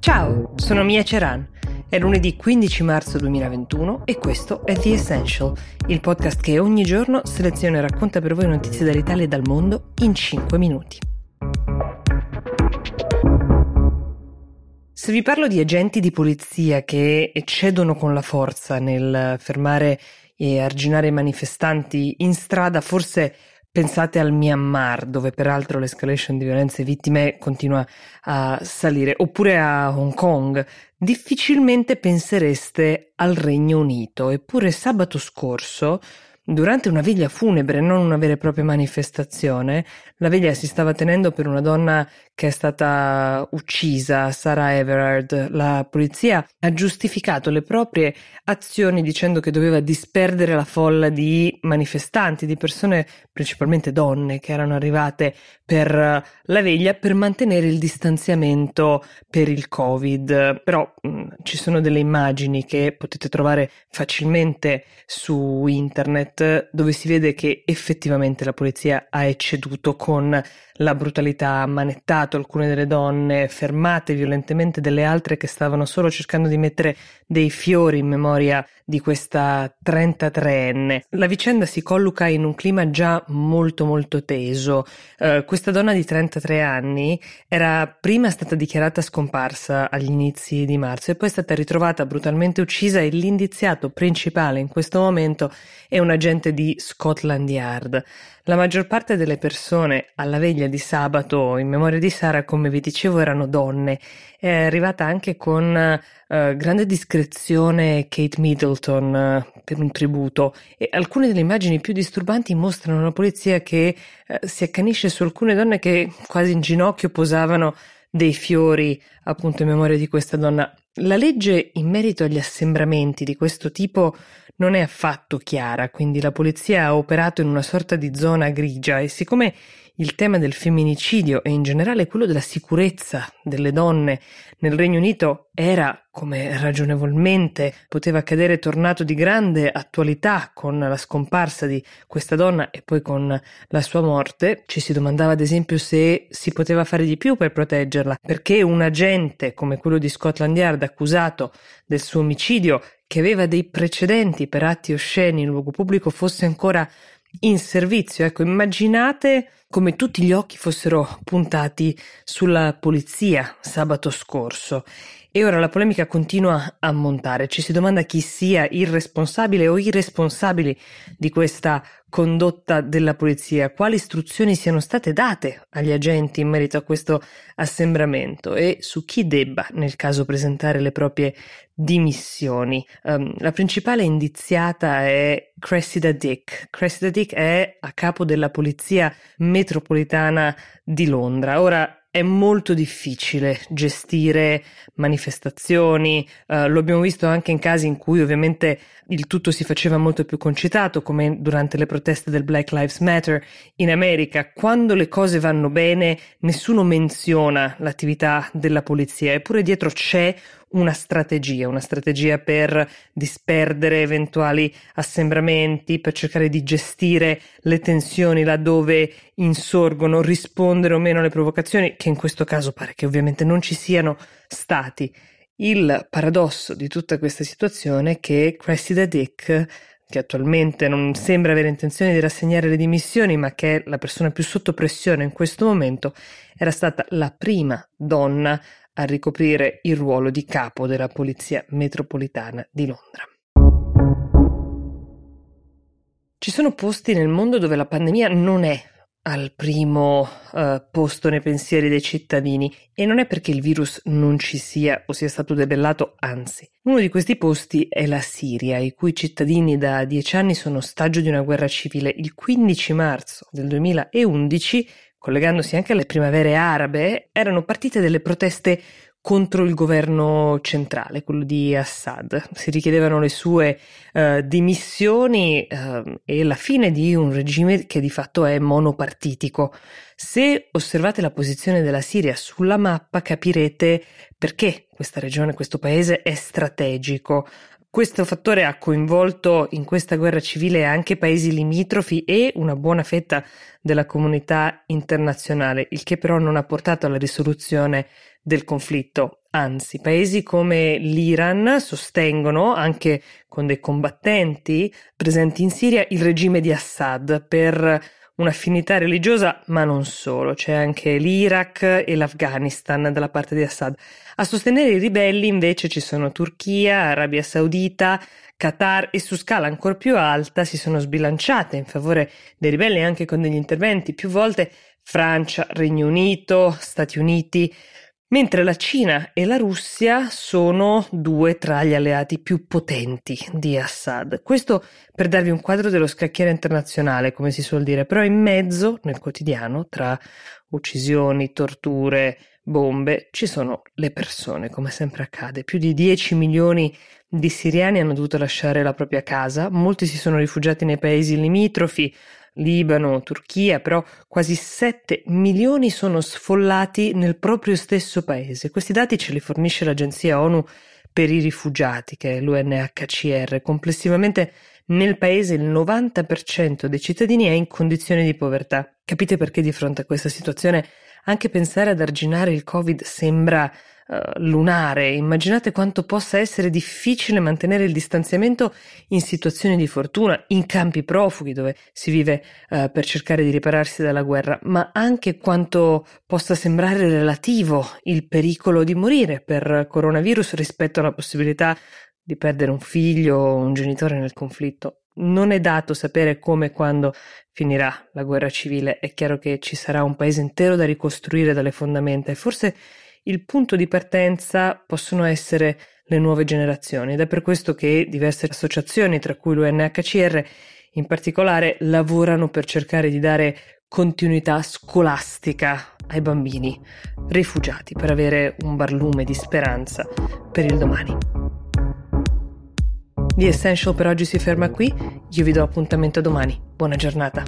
Ciao, sono Mia Ceran. È lunedì 15 marzo 2021 e questo è The Essential, il podcast che ogni giorno seleziona e racconta per voi notizie dall'Italia e dal mondo in 5 minuti. Se vi parlo di agenti di polizia che eccedono con la forza nel fermare e arginare i manifestanti in strada, forse Pensate al Myanmar, dove peraltro l'escalation di violenze e vittime continua a salire, oppure a Hong Kong. Difficilmente pensereste al Regno Unito, eppure sabato scorso Durante una veglia funebre, non una vera e propria manifestazione, la veglia si stava tenendo per una donna che è stata uccisa, Sarah Everard. La polizia ha giustificato le proprie azioni dicendo che doveva disperdere la folla di manifestanti, di persone, principalmente donne, che erano arrivate per la veglia per mantenere il distanziamento per il Covid. Però mh, ci sono delle immagini che potete trovare facilmente su internet dove si vede che effettivamente la polizia ha ecceduto con la brutalità, ha manettato alcune delle donne, fermate violentemente delle altre che stavano solo cercando di mettere dei fiori in memoria di questa 33enne. La vicenda si colloca in un clima già molto molto teso. Uh, questa donna di 33 anni era prima stata dichiarata scomparsa agli inizi di marzo e poi è stata ritrovata brutalmente uccisa e l'indiziato principale in questo momento è un agente di Scotland Yard. La maggior parte delle persone alla veglia di sabato in memoria di Sara, come vi dicevo, erano donne. È arrivata anche con uh, grande discrezione Kate Middleton uh, per un tributo e alcune delle immagini più disturbanti mostrano la polizia che uh, si accanisce su alcune donne che quasi in ginocchio posavano dei fiori appunto in memoria di questa donna. La legge in merito agli assembramenti di questo tipo non è affatto chiara, quindi la polizia ha operato in una sorta di zona grigia e siccome il tema del femminicidio e in generale quello della sicurezza delle donne nel Regno Unito era, come ragionevolmente poteva accadere, tornato di grande attualità con la scomparsa di questa donna e poi con la sua morte. Ci si domandava ad esempio se si poteva fare di più per proteggerla, perché un agente come quello di Scotland Yard accusato del suo omicidio che aveva dei precedenti per atti osceni in luogo pubblico fosse ancora in servizio. Ecco, immaginate come tutti gli occhi fossero puntati sulla polizia sabato scorso. E ora la polemica continua a montare. Ci si domanda chi sia il responsabile o i responsabili di questa condotta della polizia, quali istruzioni siano state date agli agenti in merito a questo assembramento e su chi debba nel caso presentare le proprie dimissioni. Um, la principale indiziata è Cressida Dick. Cressida Dick è a capo della polizia metropolitana di Londra. Ora è molto difficile gestire manifestazioni, uh, lo abbiamo visto anche in casi in cui ovviamente il tutto si faceva molto più concitato, come durante le proteste del Black Lives Matter in America. Quando le cose vanno bene, nessuno menziona l'attività della polizia, eppure dietro c'è una strategia, una strategia per disperdere eventuali assembramenti, per cercare di gestire le tensioni laddove insorgono, rispondere o meno alle provocazioni, che in questo caso pare che ovviamente non ci siano stati. Il paradosso di tutta questa situazione è che Cressida Dick, che attualmente non sembra avere intenzione di rassegnare le dimissioni, ma che è la persona più sotto pressione in questo momento, era stata la prima donna a ricoprire il ruolo di capo della Polizia Metropolitana di Londra. Ci sono posti nel mondo dove la pandemia non è al primo uh, posto nei pensieri dei cittadini e non è perché il virus non ci sia o sia stato debellato, anzi. Uno di questi posti è la Siria, i cui cittadini da dieci anni sono ostaggio di una guerra civile. Il 15 marzo del 2011, collegandosi anche alle primavere arabe, erano partite delle proteste contro il governo centrale, quello di Assad. Si richiedevano le sue uh, dimissioni uh, e la fine di un regime che di fatto è monopartitico. Se osservate la posizione della Siria sulla mappa capirete perché questa regione, questo paese è strategico Questo fattore ha coinvolto in questa guerra civile anche paesi limitrofi e una buona fetta della comunità internazionale, il che però non ha portato alla risoluzione del conflitto. Anzi, paesi come l'Iran sostengono, anche con dei combattenti presenti in Siria, il regime di Assad per un'affinità religiosa, ma non solo, c'è anche l'Iraq e l'Afghanistan dalla parte di Assad. A sostenere i ribelli invece ci sono Turchia, Arabia Saudita, Qatar e su scala ancora più alta si sono sbilanciate in favore dei ribelli anche con degli interventi più volte Francia, Regno Unito, Stati Uniti, mentre la Cina e la Russia sono due tra gli alleati più potenti di Assad. Questo per darvi un quadro dello scacchiere internazionale, come si suol dire, però in mezzo, nel quotidiano, tra uccisioni, torture, bombe, ci sono le persone, come sempre accade. Più di 10 milioni di siriani hanno dovuto lasciare la propria casa, molti si sono rifugiati nei paesi limitrofi, Libano, Turchia, però quasi 7 milioni sono sfollati nel proprio stesso paese. Questi dati ce li fornisce l'agenzia ONU per i rifugiati, che è l'UNHCR. Complessivamente nel paese il 90% dei cittadini è in condizioni di povertà. Capite perché di fronte a questa situazione anche pensare ad arginare il Covid sembra lunare. Immaginate quanto possa essere difficile mantenere il distanziamento in situazioni di fortuna, in campi profughi dove si vive uh, per cercare di ripararsi dalla guerra, ma anche quanto possa sembrare relativo il pericolo di morire per coronavirus rispetto alla possibilità di perdere un figlio o un genitore nel conflitto non è dato sapere come e quando finirà la guerra civile. È chiaro che ci sarà un paese intero da ricostruire dalle fondamenta e forse il punto di partenza possono essere le nuove generazioni ed è per questo che diverse associazioni, tra cui l'UNHCR in particolare, lavorano per cercare di dare continuità scolastica ai bambini rifugiati per avere un barlume di speranza per il domani. The Essential per oggi si ferma qui, io vi do appuntamento domani. Buona giornata.